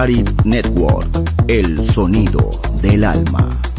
Yarit Network, el sonido del alma.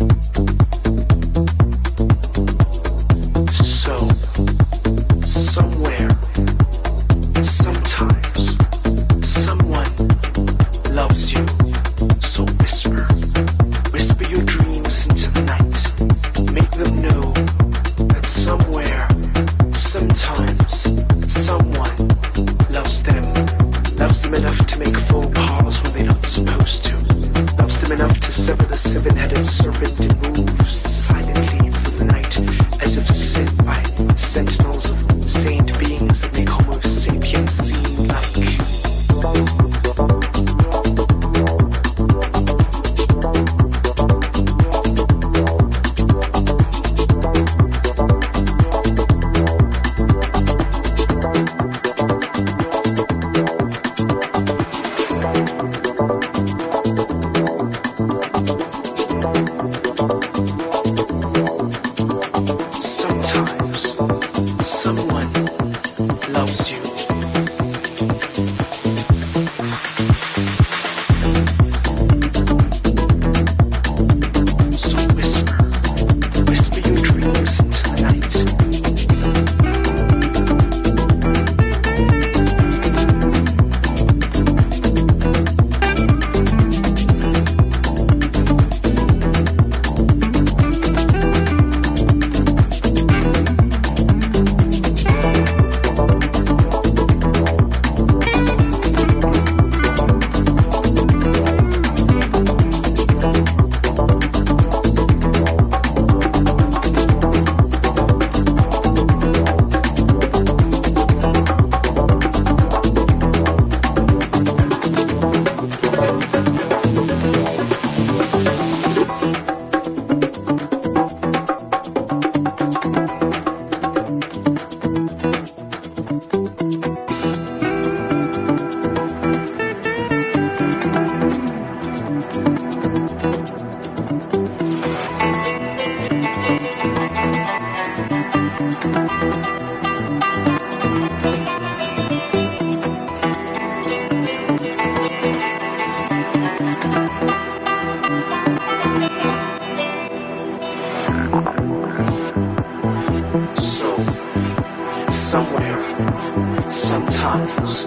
Sometimes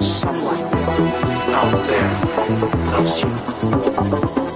someone out there loves you.